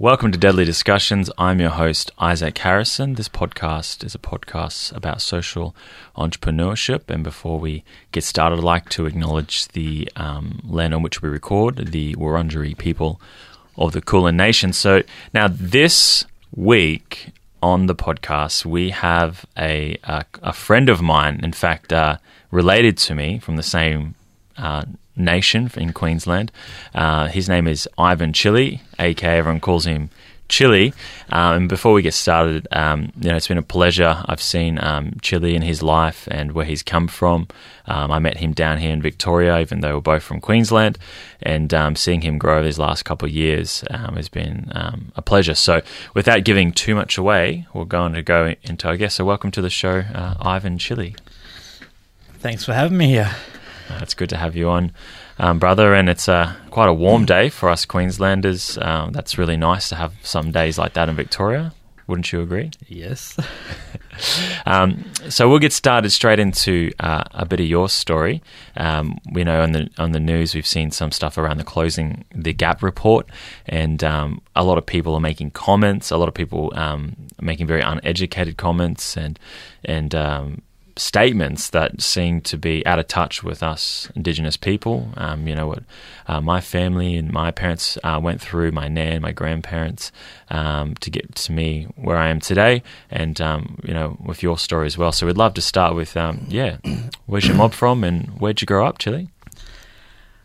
Welcome to Deadly Discussions. I'm your host, Isaac Harrison. This podcast is a podcast about social entrepreneurship. And before we get started, I'd like to acknowledge the um, land on which we record, the Wurundjeri people of the Kulin Nation. So now, this week on the podcast, we have a, a, a friend of mine, in fact, uh, related to me from the same uh, nation in Queensland. Uh, his name is Ivan Chili, aka everyone calls him Chili. Um, and before we get started, um, you know, it's been a pleasure. I've seen um, Chili in his life and where he's come from. Um, I met him down here in Victoria, even though we're both from Queensland, and um, seeing him grow these last couple of years um, has been a pleasure. So, without giving too much away, we're going to go into our guest. So, welcome to the show, uh, Ivan Chili. Thanks for having me here. Uh, it's good to have you on, um, brother. And it's uh, quite a warm day for us Queenslanders. Um, that's really nice to have some days like that in Victoria. Wouldn't you agree? Yes. um, so we'll get started straight into uh, a bit of your story. Um, we know on the on the news we've seen some stuff around the closing the gap report, and um, a lot of people are making comments. A lot of people um, making very uneducated comments, and and um, statements that seem to be out of touch with us Indigenous people. Um, you know what uh, my family and my parents uh, went through, my nan, my grandparents, um, to get to me where I am today, and um, you know with your story as well. So we'd love to start with, um, yeah, where's your mob from, and where'd you grow up, Chili?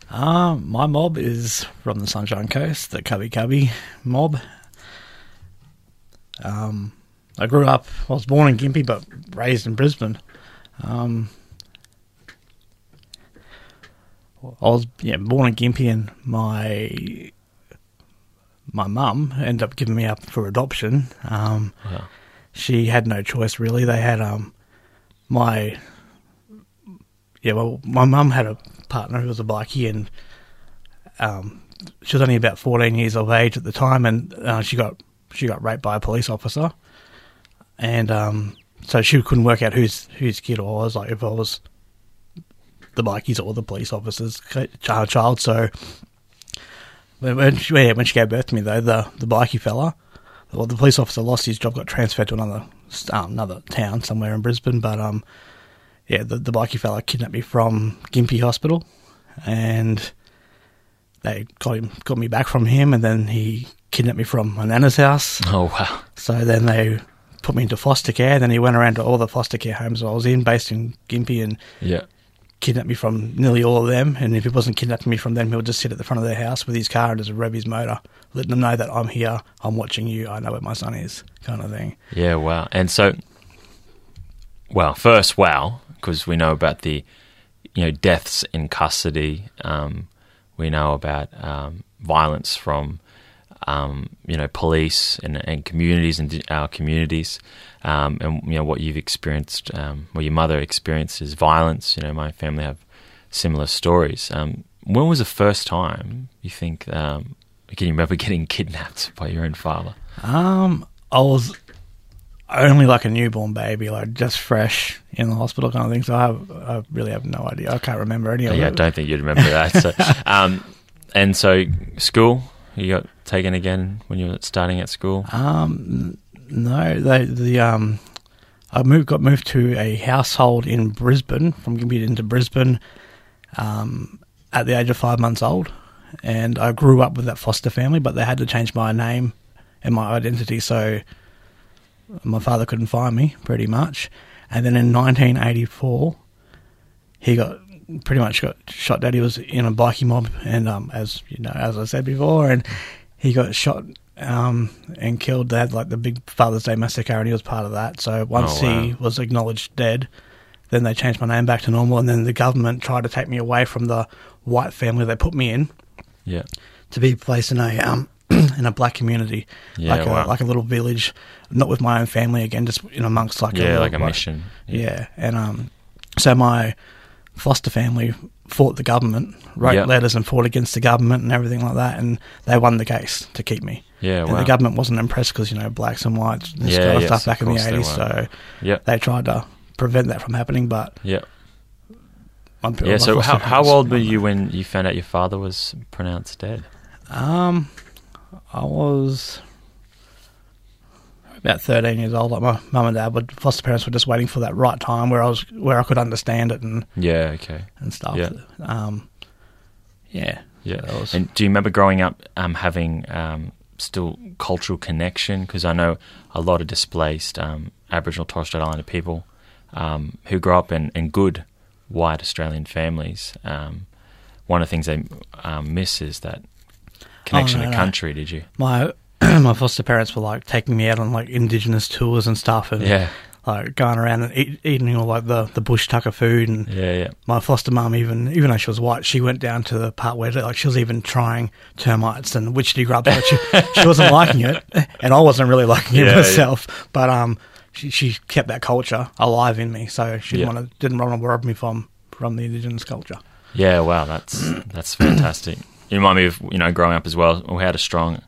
Uh, my mob is from the Sunshine Coast, the Kabi Kabi mob. Um, I grew up. I was born in Gympie, but raised in Brisbane. Um, I was yeah born in Gympie, and my my mum ended up giving me up for adoption. Um, wow. She had no choice really. They had um my yeah well my mum had a partner who was a bikie and um she was only about fourteen years of age at the time, and uh, she got she got raped by a police officer, and um so she couldn't work out whose whose kid I was, like if I was the bikies or the police officer's child. So when she, when she gave birth to me, though, the the bikie fella, well, the police officer lost his job, got transferred to another um, another town somewhere in Brisbane. But um, yeah, the the bikie fella kidnapped me from Gympie Hospital, and they got him got me back from him, and then he kidnapped me from my nana's house. Oh wow! So then they put me into foster care. Then he went around to all the foster care homes I was in, based in Gympie, and yeah. kidnapped me from nearly all of them. And if he wasn't kidnapping me from them, he would just sit at the front of their house with his car and just rev his motor, letting them know that I'm here, I'm watching you, I know where my son is, kind of thing. Yeah, wow. And so, well, first, wow, because we know about the, you know, deaths in custody. Um, we know about um, violence from um, you know, police and, and communities and our communities, um, and you know what you've experienced, um, what your mother experienced is violence. You know, my family have similar stories. Um, when was the first time you think? Um, can you remember getting kidnapped by your own father? Um, I was only like a newborn baby, like just fresh in the hospital kind of thing. So I, have, I really have no idea. I can't remember any of yeah, it. Yeah, I don't think you'd remember that. So, um, and so school, you got taken again when you were starting at school? Um, no, they, the um, I moved got moved to a household in Brisbane from Gympie into Brisbane um, at the age of five months old, and I grew up with that foster family, but they had to change my name and my identity, so my father couldn't find me pretty much. And then in 1984, he got pretty much got shot dead. He was in a bikie mob, and um, as you know, as I said before, and he got shot um, and killed. They had like the big Father's Day massacre, and he was part of that. So once oh, wow. he was acknowledged dead, then they changed my name back to normal, and then the government tried to take me away from the white family they put me in. Yeah. To be placed in a um, in a black community, yeah, like a wow. like a little village, not with my own family again, just in amongst like yeah, a like a mission. Yeah. yeah, and um, so my foster family fought the government, wrote yep. letters and fought against the government and everything like that, and they won the case to keep me. Yeah, and wow. the government wasn't impressed because you know blacks and whites this yeah, kind of yes, stuff back in the eighties, so yep. they tried to prevent that from happening. But yeah, yeah. So how how old were you when you found out your father was pronounced dead? Um, I was about thirteen years old, like my mum and dad, would foster parents were just waiting for that right time where I was where I could understand it and Yeah, okay. and stuff. Yeah. Um, yeah, Yeah. that was- And do you remember growing up um, having um, still cultural connection? Because I know a lot of displaced um, Aboriginal Torres Strait Islander people um, who grow up in, in good white Australian families. Um, one of the things they um, miss is that connection Oh, no, to no. country. Did you? my my foster parents were like taking me out on like indigenous tours and stuff, and Yeah, like going around and eat, eating all like the the bush tucker food and yeah, yeah. my foster mum even even though she was white she went down to the part where like she was even trying termites and witchetty grubs like she, she wasn't liking it and I wasn't really liking it Yeah, yeah. myself but um she, she kept that culture alive in me so she didn't Yeah. want to didn't want to rob me from from the indigenous culture Yeah, wow, that's that's fantastic. You remind me of you know growing up as well. We had a strong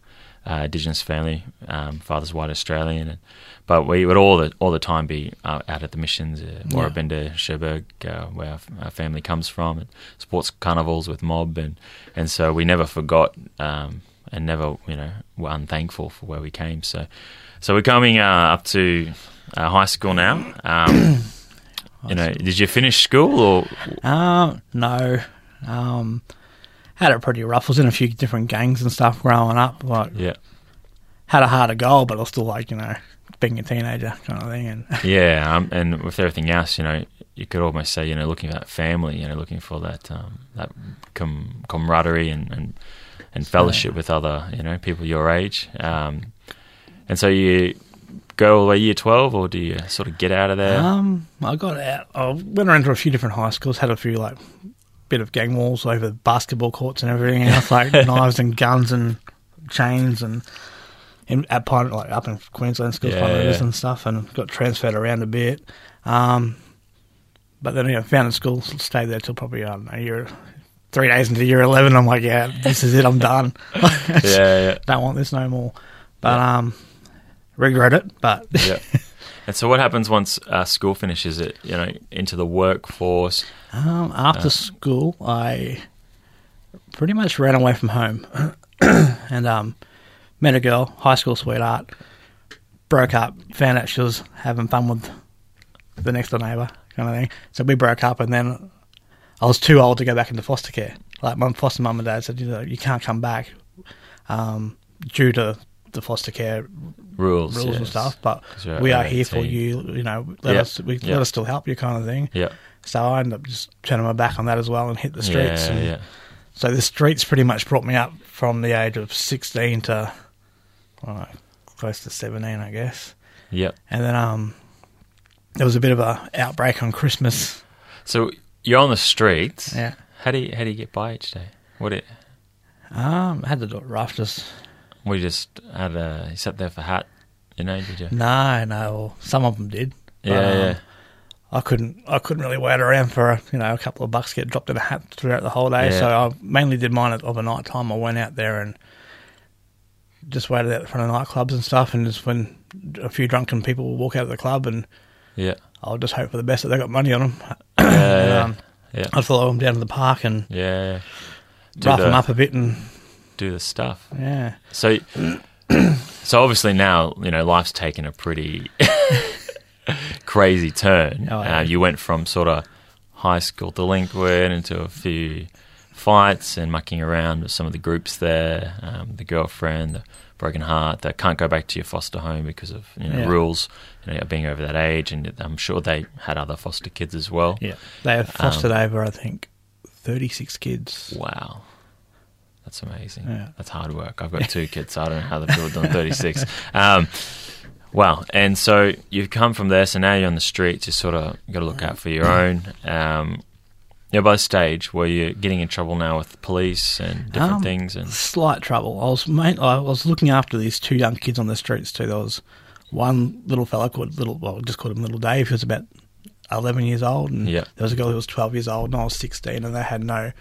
uh, Indigenous family. Um, father's white Australian, and, but we would all the all the time be uh, out at the missions, uh, Yeah. Woorabinda, Cherbourg, uh, where our, our family comes from, and sports carnivals with mob, and and so we never forgot um, and never you know were unthankful for where we came. So so we're coming uh, up to uh, high school now. Um, you know, did you finish school or Um, no. Had it pretty rough. was in a few different gangs and stuff growing up. Like, yeah? had a harder goal, but I was still like, you know, being a teenager kind of thing. And Yeah, um, and with everything else, you know, you could almost say, you know, looking for that family, you know, looking for that um, that com- camaraderie and, and and fellowship with other, you know, people your age. Um, and so you go all the way year twelve, or do you sort of get out of there? um, I got out. I went around to a few different high schools. Had a few like bit of gang wars over basketball courts and everything else, like knives and guns and chains and. In, at Pine, like up in Queensland schools, Yeah, Pine Rivers yeah. and stuff, and got transferred around a bit. Um, but then, you know, found in school, stayed there till probably I don't know, year three days into year eleven. I'm like, yeah, this is it. I'm done. yeah, yeah, Don't want this no more. But um, regret it. But yeah. And so, what happens once uh, school finishes? It you know into the workforce. um, after school, I pretty much ran away from home and um, met a girl, high school sweetheart. Broke up. Found out she was having fun with the next door neighbour, kind of thing. So we broke up, and then I was too old to go back into foster care. Like my foster mum and dad said, you know, you can't come back um, due to the foster care Rules, rules and stuff. But we are over here for you. You know, let Yeah, us we, yeah. let us still help you, kind of thing. Yeah, So I ended up just turning my back on that as well and hit the streets. yeah, and yeah. So the streets pretty much brought me up from the age of sixteen to I don't know, close to seventeen, I guess. Yep. And then um, there was a bit of a outbreak on Christmas. So you're on the streets. Yeah. How do you how do you get by each day? What it? Um, I had to do it rough. Just We just had a sat there for hat, you know? Did you? no, no. Well, some of them did. but, Yeah, um, yeah. I couldn't. I couldn't really wait around for you know a couple of bucks to get dropped in a hat throughout the whole day. Yeah. So I mainly did mine at- of a night time. I went out there and just waited out in front of nightclubs and stuff. And just when a few drunken people walk out of the club, and Yeah. I'll just hope for the best that they got money on them. Yeah, and, yeah. um, Yeah. I'd follow them down to the park and Yeah. yeah. Do rough the, them up a bit. And do the stuff. yeah, So, so obviously now you know life's taken a pretty crazy turn. Oh, yeah. uh, you went from sort of high school delinquent into a few fights and mucking around with some of the groups there. Um, the girlfriend, the broken heart that can't go back to your foster home because of you know Yeah. rules. You know, being over that age, and I'm sure they had other foster kids as well. yeah. They have Um, fostered over, I think, thirty six kids. Wow. That's amazing. Yeah. That's hard work. I've got two kids, so I don't know how they've built on 36. Um, wow. And so you've come from there, so now you're on the streets. You sort of got to look out for your own. Um, yeah, by the stage where you're getting in trouble now with police and different Um, things. And slight trouble. I was main, I was looking after these two young kids on the streets too. There was one little fella called little, well, just called him Little Dave. He was about eleven years old, and Yeah. there was a girl who was twelve years old, and I was sixteen, and they had no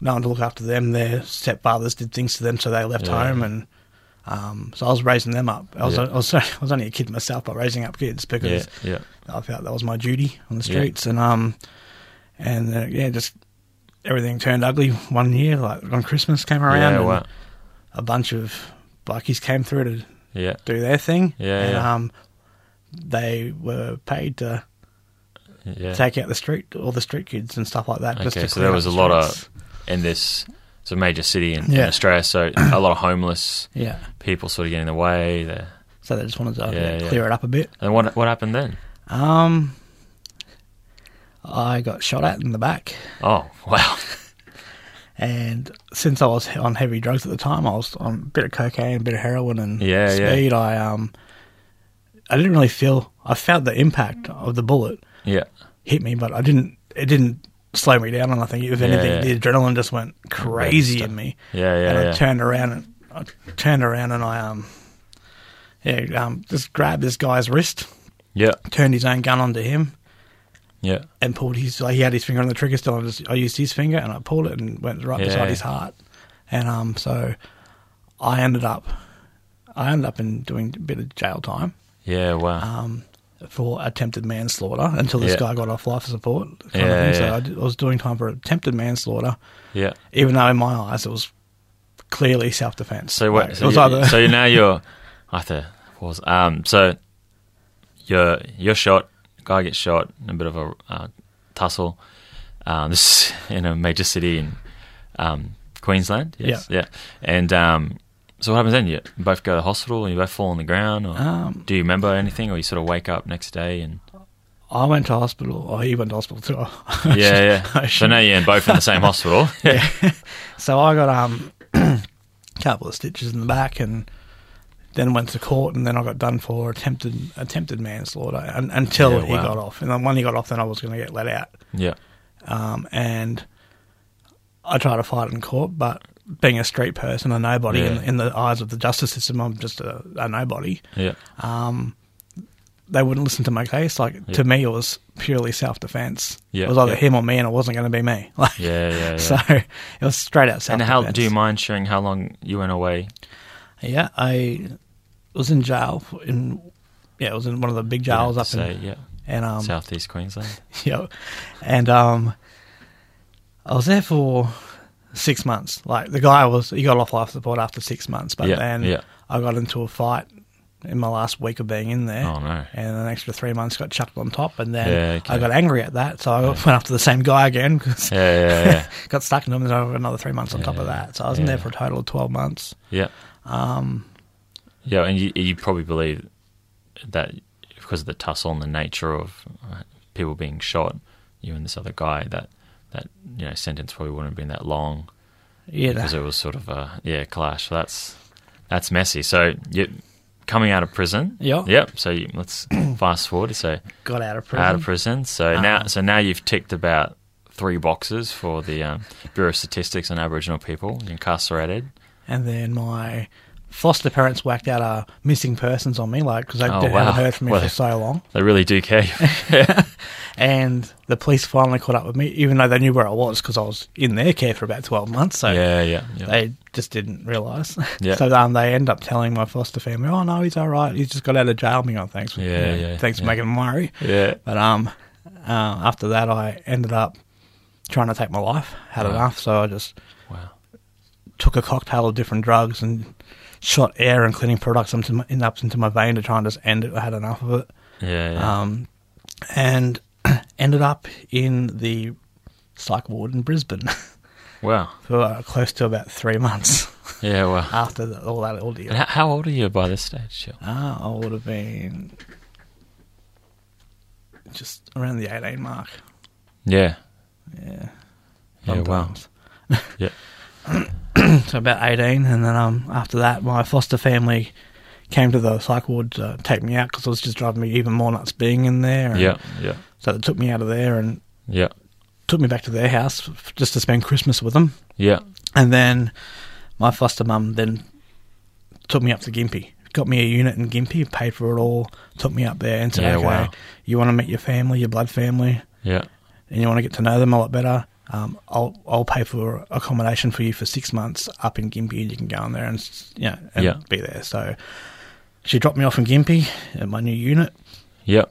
no one to look after them. Their stepfathers did things to them, so they left Yeah. home, and um, so I was raising them up. I was, Yeah. I was I was only a kid myself, but raising up kids because yeah, I felt that was my duty on the streets, and um, and uh, yeah, just everything turned ugly one year. Like when Christmas came around, Wow. a bunch of bikies came through to do their thing. Yeah, and, yeah. um, they were paid to take out the street, all the street kids and stuff like that. Okay, so there was the a lot of in this it's a major city in, in Australia, so a lot of homeless yeah. people sort of getting in the way. There. So they just wanted to Yeah, yeah, yeah. clear it up a bit. And what what happened then? Um, I got shot at in the back, Oh wow! and since I was on heavy drugs at the time, I was on a bit of cocaine, a bit of heroin, and Yeah, yeah. speed. I um, I didn't really feel. I felt the impact of the bullet Yeah, hit me, but I didn't. It didn't slow me down or nothing. If Yeah, anything, yeah. the adrenaline just went crazy in me. yeah, yeah, and I yeah. turned around and I turned around and I um, yeah, um, just grabbed this guy's wrist, yeah, turned his own gun onto him, yeah. and pulled his. Like he had his finger on the trigger still. I just I used his finger and I pulled it and went right Yeah. beside his heart, and um, so I ended up, I ended up in doing a bit of jail time, Yeah, wow. um, for attempted manslaughter until this Yeah. guy got off life support. Kind Yeah, of thing. So yeah. I, did- I was doing time for attempted manslaughter, yeah. even though in my eyes it was clearly self defense. So what? it So, was you, either so now you're. I have to. Um. So you're you're shot. Guy gets shot. In a bit of a uh, tussle. Um. This is in a major city in um Queensland. Yes. Yeah. And um. So what happens then? You both go to the hospital and you both fall on the ground, or Um, do you remember anything, or you sort of wake up next day and I went to hospital. Oh, he went to hospital too. yeah, yeah. I So now you're both in the same hospital. yeah. so I got um a couple of stitches in the back and then went to court and then I got done for attempted attempted manslaughter un until Yeah, he wow. got off. And then when he got off, then I was going to get let out. yeah. Um, and I tried to fight in court, but being a street person, a nobody in, Yeah. in the eyes of the justice system, I'm just a, a nobody. Yeah. Um, they wouldn't listen to my case. Like Yeah. to me, it was purely self defense. Yeah, it was either yeah. him or me, and it wasn't going to be me. Like, Yeah. Yeah. yeah. so it was straight out self defense. and how do you mind sharing how long you went away? Yeah, I was in jail in yeah, it was in one of the big jails up say, in yeah, and um southeast Queensland. yeah, and um I was there for six months. Like the guy was, he got off life support after six months, but Yeah, then yeah. I got into a fight in my last week of being in there. Oh no. And an extra three months got chucked on top, and then Yeah, okay. I got angry at that, so I went after the same guy again because Yeah, yeah, yeah, got stuck in him, and then another three months on top of that. So I was in there yeah. for a total of twelve months. yeah, Um, yeah. And you, you probably believe that because of the tussle and the nature of uh, people being shot, you and this other guy, that that you know sentence probably wouldn't have been that long yeah, because it was sort of a yeah clash. So that's that's messy. So you coming out of prison. Yeah. Yep. So you, let's fast forward. So got out of prison. out of prison. So Um, now, so now you've ticked about three boxes for the um, Bureau of Statistics on Aboriginal people incarcerated. and then my foster parents whacked out a missing persons on me, like because they Oh, hadn't wow. heard from me Well, for so long. They really do care. And the police finally caught up with me, even though they knew where I was because I was in their care for about twelve months. So yeah, yeah, yeah. they just didn't realise. Yeah. so um, they end up telling my foster family, "Oh no, he's all right. He's just got out of jail." Me, on thanks. For, Yeah, you know, yeah, Thanks for making them worry. yeah. But um, uh, after that, I ended up trying to take my life. Had Wow. enough, so I just Wow. took a cocktail of different drugs and shot air and cleaning products into my, in, up into my vein to try and just end it. I had enough of it. Yeah, yeah. Um, and ended up in the psych ward in Brisbane wow. for uh, close to about three months Yeah, well. after the, all that ordeal. How, how old are you by this stage, Jill? Ah, I would have been just around the 18 mark. Yeah. Yeah. Yeah, wow. Yeah. so about 18 and then um after that my foster family came to the psych ward to take me out because it was just driving me even more nuts being in there and Yeah, yeah, so they took me out of there and yeah, took me back to their house just to spend christmas with them yeah. and then my foster mum then took me up to Gympie got me a unit in Gympie paid for it all took me up there and said Yeah, okay wow. you want to meet your family your blood family Yeah. and you want to get to know them a lot better, um, I'll I'll pay for accommodation for you for six months up in Gympie, and you can go in there and you know and Yeah. be there. So she dropped me off in Gympie at my new unit, Yep.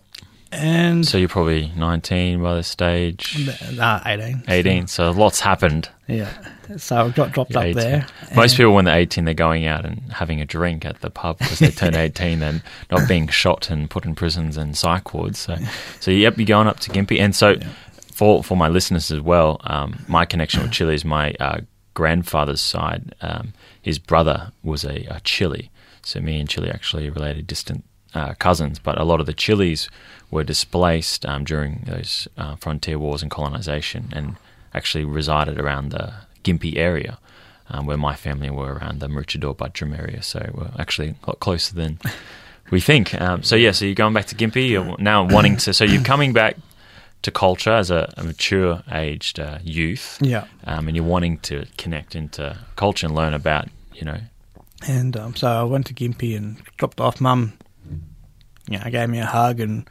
and So you're probably 19 by this stage, uh, 18. 18. So lots happened. Yeah. So I got dropped You're up 18. there. Most people, when they're 18, they're going out and having a drink at the pub because they turn 18 and not being shot and put in prisons and psych wards. So, so yep, you're going up to Gympie. And so, for for my listeners as well, um, my connection with Chile is my uh, grandfather's side. Um, his brother was a, a Chile. So me and Chile actually related distant uh, cousins, but a lot of the Chiles were displaced um, during those uh, frontier wars and colonization and actually resided around the Gympie area, um, where my family were around the Maroochydore Buderim area. So we're actually a lot closer than we think. Um, so yeah, so you're going back to Gympie, you're now wanting to, so you're coming back to culture as a, a mature aged uh, youth, Yeah. um, and you're wanting to connect into culture and learn about, you know, And um, so I went to Gympie and dropped off mum. You know, gave me a hug and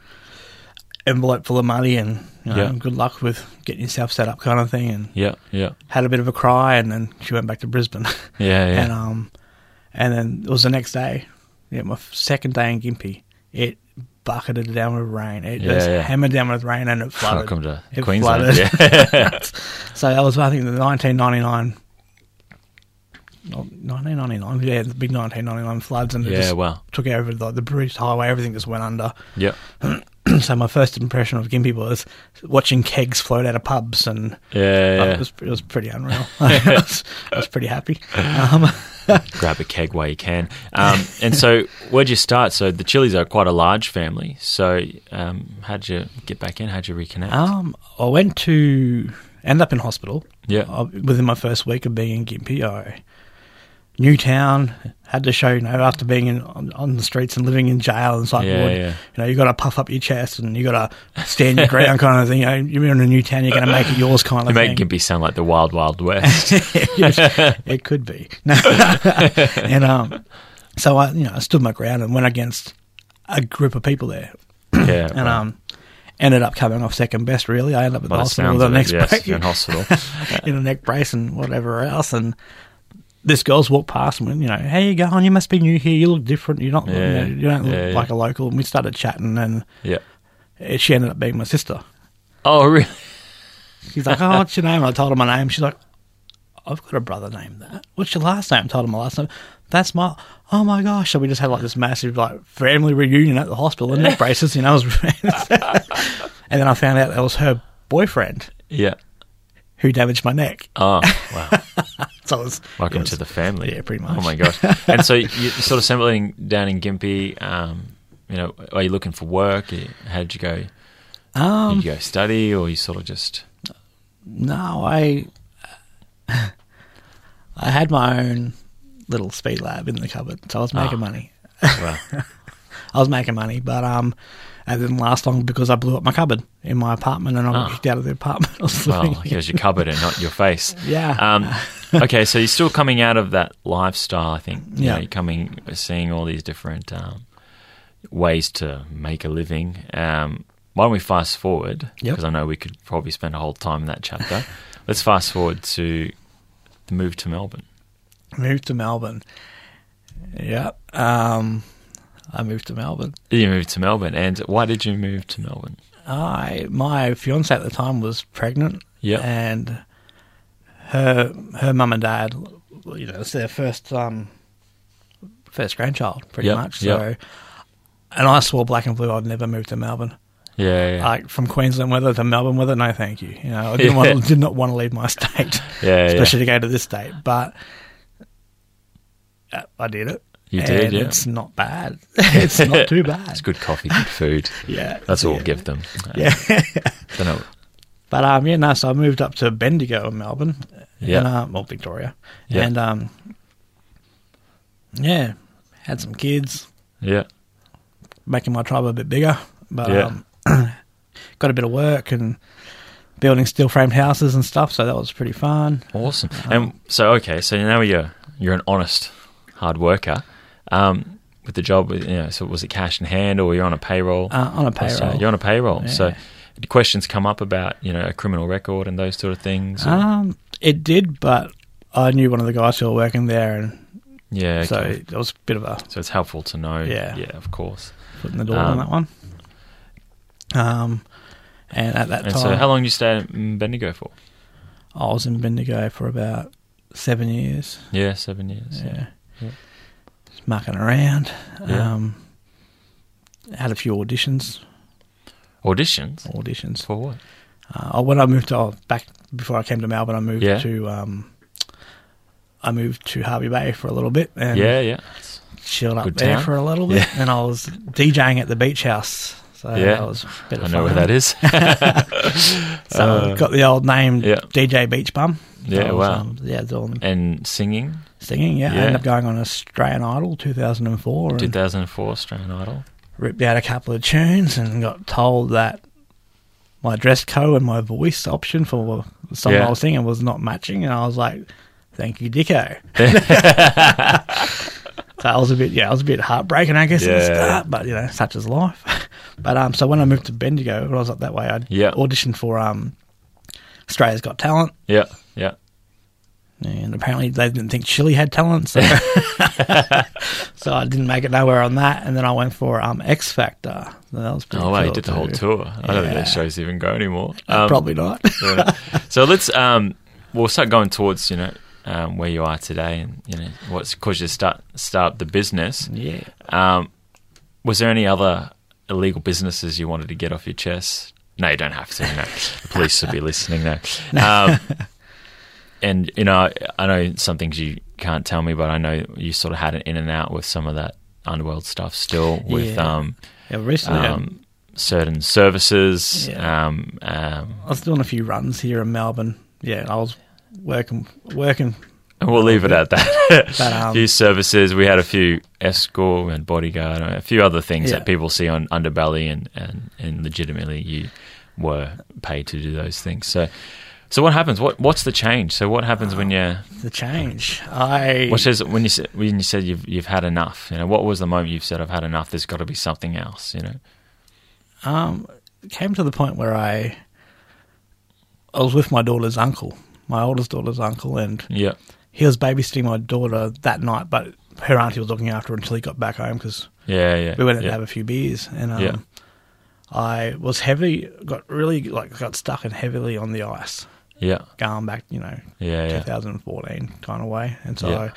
envelope full of money and you know, Yeah. good luck with getting yourself set up kind of thing. And yeah, yeah, had a bit of a cry and then she went back to Brisbane. yeah, yeah. And um, and then it was the next day. Yeah, my second day in Gympie. It bucketed down with rain. It Yeah, just yeah. hammered down with rain and it flooded. Welcome to It Queensland. flooded. Yeah. So that was, I think, the 1999. No, 1999, yeah, the big 1999 floods, and it yeah, just well, took over the, the Bruce Highway. Everything just went under. yeah, so my first impression of Gympie was watching kegs float out of pubs, and yeah, uh, yeah. it, was, it was pretty unreal. I, was, I was pretty happy. Um, grab a keg while you can. Um, and so, where'd you start? So the Chili's are quite a large family. So, um, how'd you get back in? How'd you reconnect? um, I went to end up in hospital. yeah, uh, within my first week of being in Gympie, I new town had to show you know after being in, on, on the streets and living in jail and psych Yeah, yeah. you know you got to puff up your chest and you got to stand your ground kind of thing. You know, you're in a new town, you're going to make it yours kind of you make thing. Gympie sound like the wild, wild west. it could be. And um, so I, you know, I stood my ground and went against a group of people there, yeah, and um, ended up coming off second best. Really, I ended up by the hospital with a of next it, yes, in hospital. in a neck brace and whatever else. And this girl's walked past and went, you know, how you going? You must be new here. You look different. You're not, you, know, you don't look yeah, yeah. like a local. And we started chatting, and yeah. she ended up being my sister. Oh, really? She's like, oh, what's your name? And I told her my name. She's like, I've got a brother named that. What's your last name? I told her my last name. That's my. Oh my gosh! So we just had like this massive like family reunion at the hospital and neck braces. You know, was and then I found out that was her boyfriend Yeah. who damaged my neck. Oh, wow. So was Welcome was- to the family. Yeah, pretty much. Oh my gosh! And so you- you're sort of settling down in Gympie. Um, you know, are you looking for work? How did you go? Um, Did you go study, or you sort of just? No, I I had my own little speed lab in the cupboard, so I was making Ah. money. Well, I was making money, but um, it didn't last long because I blew up my cupboard in my apartment, and I got Ah. kicked out of the apartment. Well, here's your cupboard and not your face. yeah, Um, okay, so you're still coming out of that lifestyle. I think. You Yeah. know, you're coming, seeing all these different um, ways to make a living. Um, why don't we fast forward? Yep. Because I know we could probably spend a whole time in that chapter. Let's fast forward to the move to Melbourne. moved to Melbourne. Yeah, um, I moved to Melbourne. You moved to Melbourne, and why did you move to Melbourne? I my fiance at the time was pregnant, Yeah. and her her mum and dad, you know, it's their first um first grandchild, pretty Yep, much. yep. So, and I swore black and blue I'd never move to Melbourne. Yeah, yeah, Like from Queensland weather to Melbourne weather, no, thank you. You know, I didn't want to, did not want to leave my state, yeah, yeah. especially to go to this state. But uh, I did it. You did, and yeah. It's not bad. it's not too bad. It's good coffee, good food. Yeah, That's all yeah. we'll give them. Yeah. don't know. But um, yeah, no. So I moved up to Bendigo in Melbourne, Yeah. and, uh, well, Victoria, Yeah. and um, yeah, had some kids, Yeah, making my tribe a bit bigger, but Yeah. um, got a bit of work and building steel framed houses and stuff. So that was pretty fun. awesome. And so, okay, so now you're you're an honest, hard worker. Um, with the job, you know, so was it cash in hand, or you're on a payroll? Uh, on a payroll. You're on a payroll. So, Questions come up about you know a criminal record and those sort of things. or- Um, it did, but I knew one of the guys who were working there, and yeah, so okay. it was a bit of a So it's helpful to know. Yeah. yeah, of course. Putting the door Um, on that one. Um, and at that And time, so, how long did you stay in Bendigo for? I was in Bendigo for about seven years. Yeah, seven years. Yeah. Yeah. Just mucking around. Yeah. Um, had a few auditions. Auditions Auditions. for what? Uh, when I moved to oh, back before I came to Melbourne, I moved Yeah. to um, I moved to Hervey Bay for a little bit and yeah, yeah. chilled up Good there for a little bit. And I was DJing at the beach house. So Yeah. that was a bit I know where that is. So Uh, got the old name yeah. DJ Beach Bum. Yeah, was, wow. um, yeah, doing and singing, singing. Yeah, I ended up going on Australian Idol 2004 and 2004 Australian Idol. Ripped out a couple of tunes and got told that my dress code and my voice option for the song Yeah. I was singing was not matching, and I was like, "Thank you, Dicko." so I was a bit, yeah, I was a bit heartbreaking, I guess, at the start, but you know, such is life. but um, so when I moved to Bendigo, when I was up that way, I Yeah. auditioned for um, Australia's Got Talent. Yeah, yeah. And apparently they didn't think Chile had talent, so so I didn't make it nowhere on that. And then I went for um, X Factor. So that was pretty Oh, wow, you did the whole too. tour. I don't think Yeah. those shows even go anymore. Uh, Um, Probably not. So let's um we'll start going towards you know um, where you are today and you know what's caused you to start start up the business yeah. um was there any other illegal businesses you wanted to get off your chest no you don't have to no. the police will be listening now um, and you know I know some things you can't tell me but I know you sort of had an in and out with some of that underworld stuff still with Yeah. um, Yeah, recently um, um certain services Yeah. um, um I was doing a few runs here in Melbourne. Yeah, I was working working. And we'll leave it at that. But, um, a few services. We had a few escort and bodyguard, a few other things that people see on Underbelly, and, and, and legitimately you were paid to do those things. So, so what happens? What what's the change? So what happens when you The change. I what says when you said when you said you've you've had enough? You know, what was the moment you've said I've had enough? There's got to be something else. You know. um came to the point where I I was with my daughter's uncle, my oldest daughter's uncle, and Yeah. he was babysitting my daughter that night, but her auntie was looking after her until he got back home because Yeah. Yeah. we went in yeah. to have a few beers, and um, Yeah. I was heavy, got really like got stuck and heavily on the ice, Yeah. going back, you know, Yeah. Yeah. 2014 kind of way, and so. I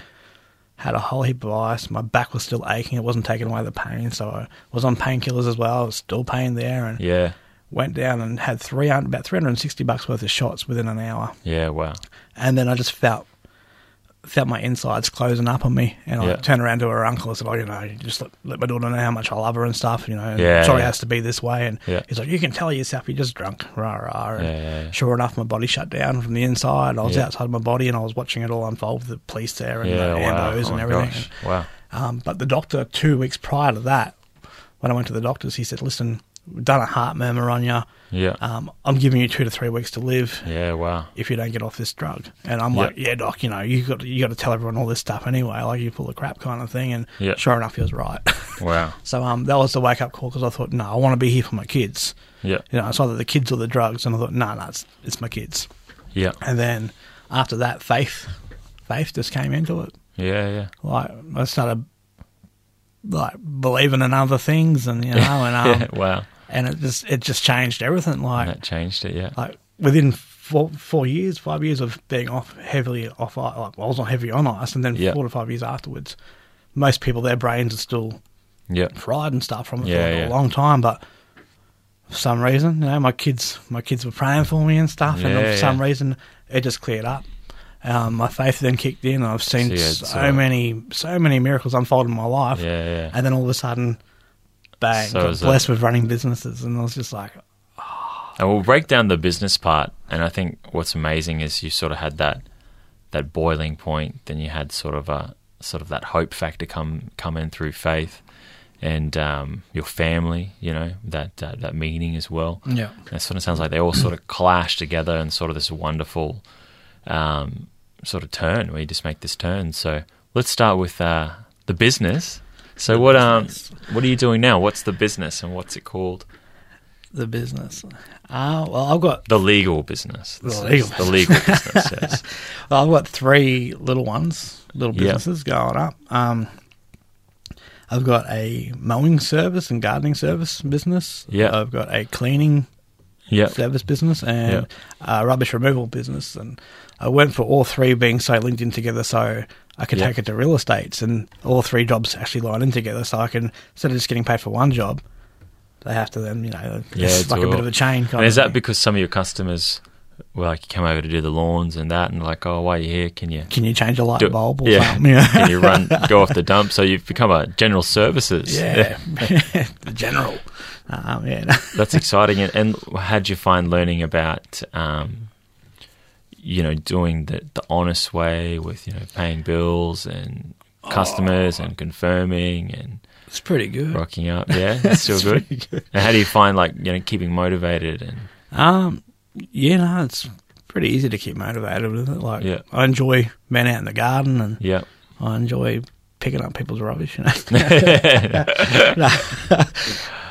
had a whole heap of ice. My back was still aching; it wasn't taking away the pain, so I was on painkillers as well. I was still pain there, and Yeah. went down and had three hundred about 360 bucks worth of shots within an hour, Yeah. Wow. and then I just felt felt my insides closing up on me, and Yeah. I turned around to her uncle and said, "Oh, you know, you just let, let my daughter know how much I love her and stuff, you know. And Yeah, sorry, yeah. it has to be this way." And Yeah. he's like, "You can tell yourself you're just drunk, rah rah." And. Sure enough, my body shut down from the inside. I was outside my body, and I was watching it all unfold with the police there and the Wow. ambos Oh and everything. Wow. Um, but the doctor, two weeks prior to that, when I went to the doctors, he said, "Listen, done a heart murmur on you. Yeah. Um, I'm giving you two to three weeks to live Yeah. Wow. if you don't get off this drug." And I'm like, "Yeah, doc, you know, you got you got to tell everyone all this stuff anyway, like you pull the crap kind of thing." And Yeah. sure enough, he was right. Wow. so um, that was the wake up call because I thought, no, I want to be here for my kids. Yeah. You know, it's either the kids or the drugs, and I thought, no, no, it's, it's my kids. Yeah. And then after that, faith, faith just came into it. Yeah. Yeah. Like I started like believing in other things, and you know, and um, yeah. Wow. and it just it just changed everything. Like That changed it. Yeah. like within four four years, five years of being off heavily off like I was not heavy on ice, and then Yeah. four to five years afterwards, most people their brains are still Yeah. fried and stuff from it Yeah, for like yeah. a long time, but. For some reason, you know, my kids, my kids were praying for me and stuff, and Yeah, for some reason, it just cleared up. Um, my faith then kicked in. and I've seen So, so uh, many, so many miracles unfold in my life. Yeah. Yeah. And then all of a sudden, bang, So got blessed with running businesses. And I was just like, And we'll break down the business part. And I think what's amazing is you sort of had that that boiling point. Then you had sort of a sort of that hope factor come come in through faith, and um, your family. You know that uh, that meaning as well. yeah, And it sort of sounds like they all sort of clash together and sort of this wonderful um, sort of turn where you just make this turn. So let's start with uh, the business. So what um what are you doing now? What's the business and what's it called? the business. Uh, well, I've got The legal business. The This legal is the legal business. Yes. well, I've got three little ones, little businesses going up. Um, I've got a mowing service and gardening service business. Yeah. I've got a cleaning Yeah. service business and a rubbish removal business. And I went for all three being so linked in together so I could Yeah. take it to real estates and all three jobs actually line in together so I can, instead of just getting paid for one job, they have to then, you know, Yeah, it's it's like a bit of a chain kind And is that thing. because some of your customers, well, like, you come over to do the lawns and that, and like, oh, why are you here? Can you Can you change a light bulb or yeah. something? Yeah. Can you run, go off the dump? So you've become a general services. Yeah, the general. Um, yeah, That's exciting. And, and how'd you find learning about, um, you know, doing the, the honest way with, you know, paying bills and customers and confirming and it's pretty good. rocking up? Yeah, that's still It's good. good. And how do you find, like, you know, keeping motivated and, Um, yeah, no, it's pretty easy to keep motivated with it. Like, Yeah. I enjoy being out in the garden and yeah. I enjoy picking up people's rubbish. You know?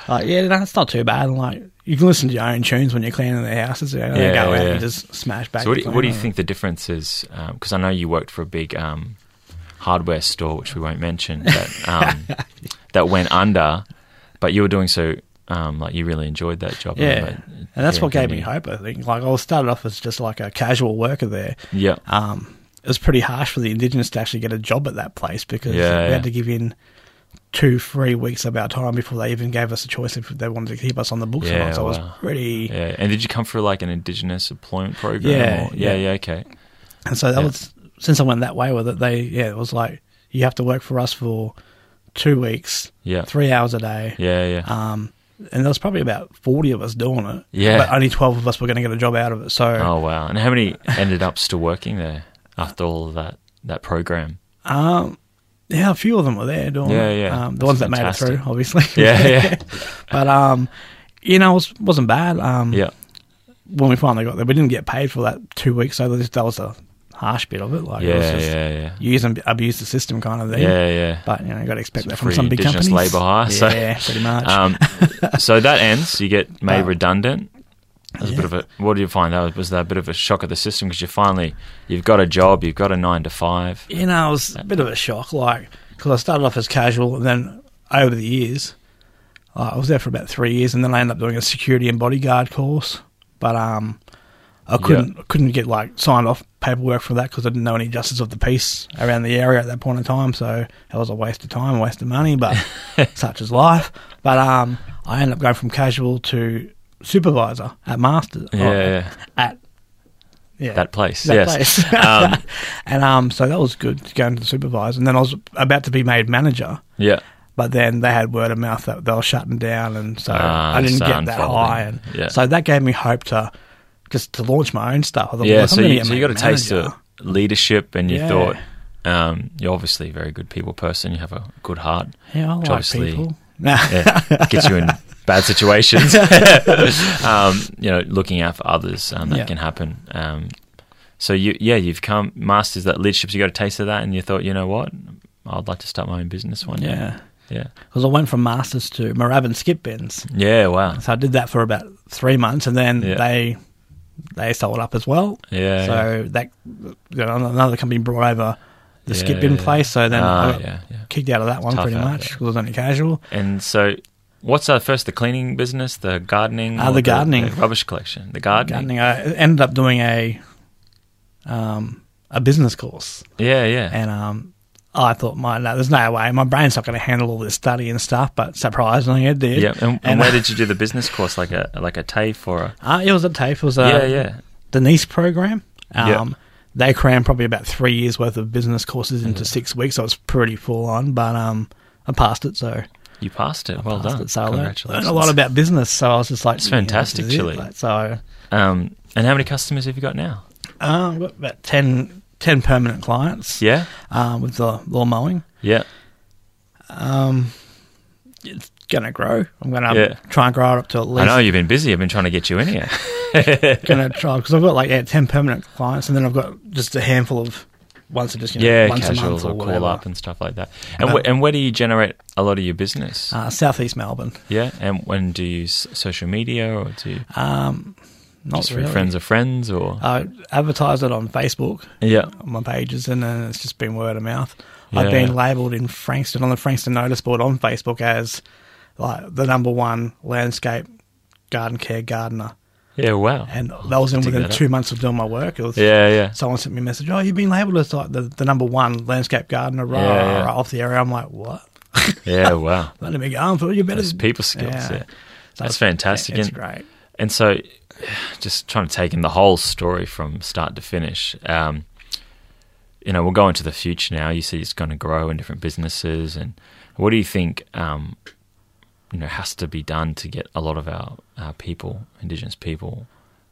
like, yeah, no, it's not too bad. Like, you can listen to your own tunes when you're cleaning the houses. You know, Yeah, go out yeah. and just smash back. So what do you, what do you think the difference is? Because I know you worked for a big um, hardware store, which we won't mention, that um, that went under, but you were doing so um, like you really enjoyed that job. Yeah, But- and that's yeah, what gave me hope. I think. Like, I started off as just like a casual worker there. Yeah, um, it was pretty harsh for the Indigenous to actually get a job at that place because Yeah, we yeah. had to give in two, three weeks of our time before they even gave us a choice if they wanted to keep us on the books or not. So it wow. was pretty. yeah. And did you come through like an Indigenous employment program? Yeah, or- yeah, yeah. yeah. Okay, And so that Yeah. was since I went that way with it. They yeah, it was like you have to work for us for two weeks, yeah, three hours a day. yeah, yeah. Um, and there was probably about forty of us doing it. Yeah. but only twelve of us were going to get a job out of it. So oh wow! And how many ended up still working there after all of that that program? Um, yeah, a few of them were there doing Yeah, it. yeah. Um, the That's ones that made it through, obviously. Yeah, yeah. but um, you know, it was, wasn't bad. Um, Yeah, when we finally got there, we didn't get paid for that two weeks, so that that was a harsh bit of it. Like, it was yeah, just yeah, yeah, use and abuse the system kind of thing. yeah, yeah. But you know, you got to expect Some that from some big companies. labour hire, so- Yeah, pretty much. Um, so that ends. You get made Uh, redundant. That was a bit of a. What do you find? That was, was that a bit of a shock of the system because you finally you've got a job, you've got a nine to five. you know, it was a bit of a shock, like because I started off as casual, and then over the years, uh, I was there for about three years, and then I ended up doing a security and bodyguard course. But um, I couldn't couldn't get like signed off paperwork for that because I didn't know any justice of the peace around the area at that point in time. So it was a waste of time, a waste of money, but such is life. But um, I ended up going from casual to supervisor at Masters. Yeah, yeah. at yeah That place, that yes. place. Um, and um, so that was good to go into the supervisor. And then I was about to be made manager, yeah, but then they had word of mouth that they were shutting down, and so Ah, I didn't so get that high. And Yeah. so that gave me hope to just to launch my own stuff. I thought, yeah. So you, so you got a taste of leadership, and you Yeah. thought um, you're obviously a very good people person. You have a good heart. Yeah, I like obviously- people. Yeah, gets you in bad situations. um, you know, looking out for others um, that Yeah. can happen. Um, so you, yeah, you've come masters that leadership. You got a taste of that, and you thought, you know what, I'd like to start my own business one day. yeah, Yeah, because I went from masters to Moorabbin skip bins. yeah, wow, So I did that for about three months, and then Yeah. they they sold up as well. yeah. so that you know, another company brought over the Yeah, skip in yeah. place. So then Ah, I got yeah, kicked out of that one Tough pretty out, much because I was only casual. And so, what's uh, first the cleaning business, the gardening, Ah, the gardening. the rubbish collection, the gardening? Gardening. I ended up doing a um, a business course, Yeah, yeah, and um, I thought, my no, there's no way my brain's not going to handle all this study and stuff. But surprisingly, it did. yeah. And, and, And- where did you do the business course? Like a like a TAFE or a Uh, it was a TAFE. It was a yeah, yeah. the NEIS program. Um, Yeah. They crammed probably about three years worth of business courses into Yeah. six weeks, so it was pretty full on. But um, I passed it, so You passed it. Well passed done. It, so I learned, Congratulations. learned a lot about business. So I was just like, It's fantastic, this is it. Like, so Um, and how many customers have you got now? um, got about 10, 10 permanent clients. Yeah, um, with the lawn mowing. yeah, Um, it's going to grow. I'm going to Yeah. try and grow it up to at I know you've been busy. I've been trying to get you in here. Going to try because I've got like yeah, ten permanent clients, and then I've got just a handful of once that just you know, yeah, once casuals a or or call up and stuff like that. And, Uh, wh- and where do you generate a lot of your business? Uh, Southeast Melbourne. yeah, and when do you use social media or do you Um, not just really. through friends of friends or I advertise it on Facebook yeah, on my pages, and then it's just been word of mouth. I've been labelled in Frankston on the Frankston notice board on Facebook as like the number one landscape garden care gardener, Yeah, wow. and that was in within that up. two months of doing my work. It was Yeah, yeah. someone sent me a message. Oh, you've been labelled as like the, the number one landscape gardener right, Yeah, yeah. right off the area. I'm like, what? Yeah, wow. Let me go on for you better. People skills. Yeah. So That's fantastic. It's And- great. And so, just trying to take in the whole story from start to finish. Um, you know, we'll go into the future now. You see, it's going to grow in different businesses, and what do you think? Um, you know, has to be done to get a lot of our, our people, Indigenous people,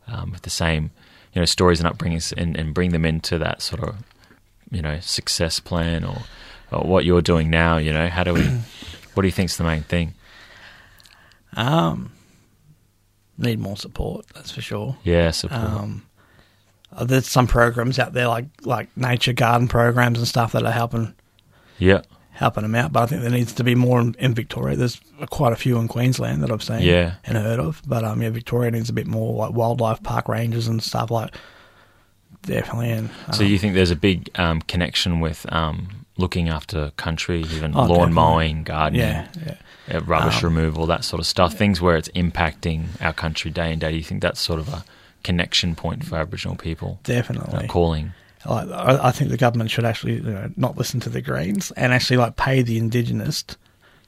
um, with the same, you know, stories and upbringings, and, and bring them into that sort of, you know, success plan or, or what you're doing now. You know, how do we? what do you think's the main thing? Um, need more support. That's for sure. Yeah, support. Um, uh, there's some programs out there like like nature garden programs and stuff that are helping yeah, helping them out. But I think there needs to be more in, in Victoria. There's quite a few in Queensland that I've seen Yeah. and heard of. But um, yeah, Victoria needs a bit more like wildlife park rangers and stuff like definitely. And So um, you think there's a big um, connection with um, looking after country, even Oh, lawn definitely. mowing, gardening, yeah, yeah. Uh, rubbish Um, removal, that sort of stuff. Things where it's impacting our country day in day. Do you think that's sort of a connection point for Aboriginal people? Definitely. Uh, calling. Like, I, I think the government should actually you know, not listen to the Greens and actually like pay the Indigenous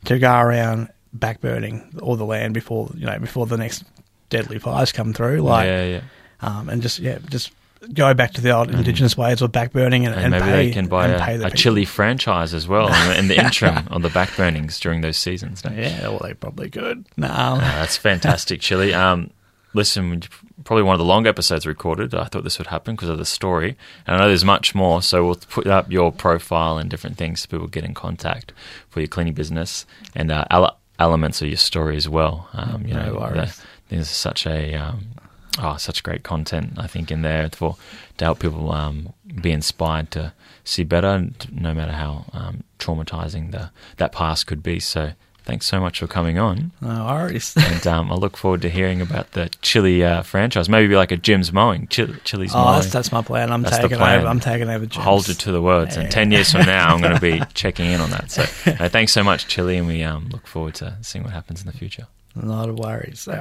to go around backburning all the land before you know before the next deadly fires come through. Like, yeah, yeah. um, and just yeah, just go back to the old Indigenous ways of backburning and, And, and maybe pay, they can buy a, a chili franchise as well in the, in the interim on the backburnings during those seasons. no? Yeah, well, they probably could. No, Uh, that's fantastic, Chili. Um, listen, probably one of the long episodes recorded. I thought this would happen because of the story, and I know there's much more. So we'll put up your profile and different things so people get in contact for your cleaning business and uh, ele- elements of your story as well. Um, you No know, worries. the- there's such a um, oh, such great content I think in there for to help people um, be inspired to see better, no matter how um, traumatizing the that past could be. So. Thanks so much for coming on no worries. and um, I look forward to hearing about the Chili uh, franchise. Maybe like a Jim's mowing, Chili, Chili's oh, mowing. that's, that's my plan. I'm That's taking plan. over. I'm taking over. Jim's. Hold it to the words. And ten years from now, I'm going to be checking in on that. So, thanks so much, Chili, and we um, look forward to seeing what happens in the future. Not a worries.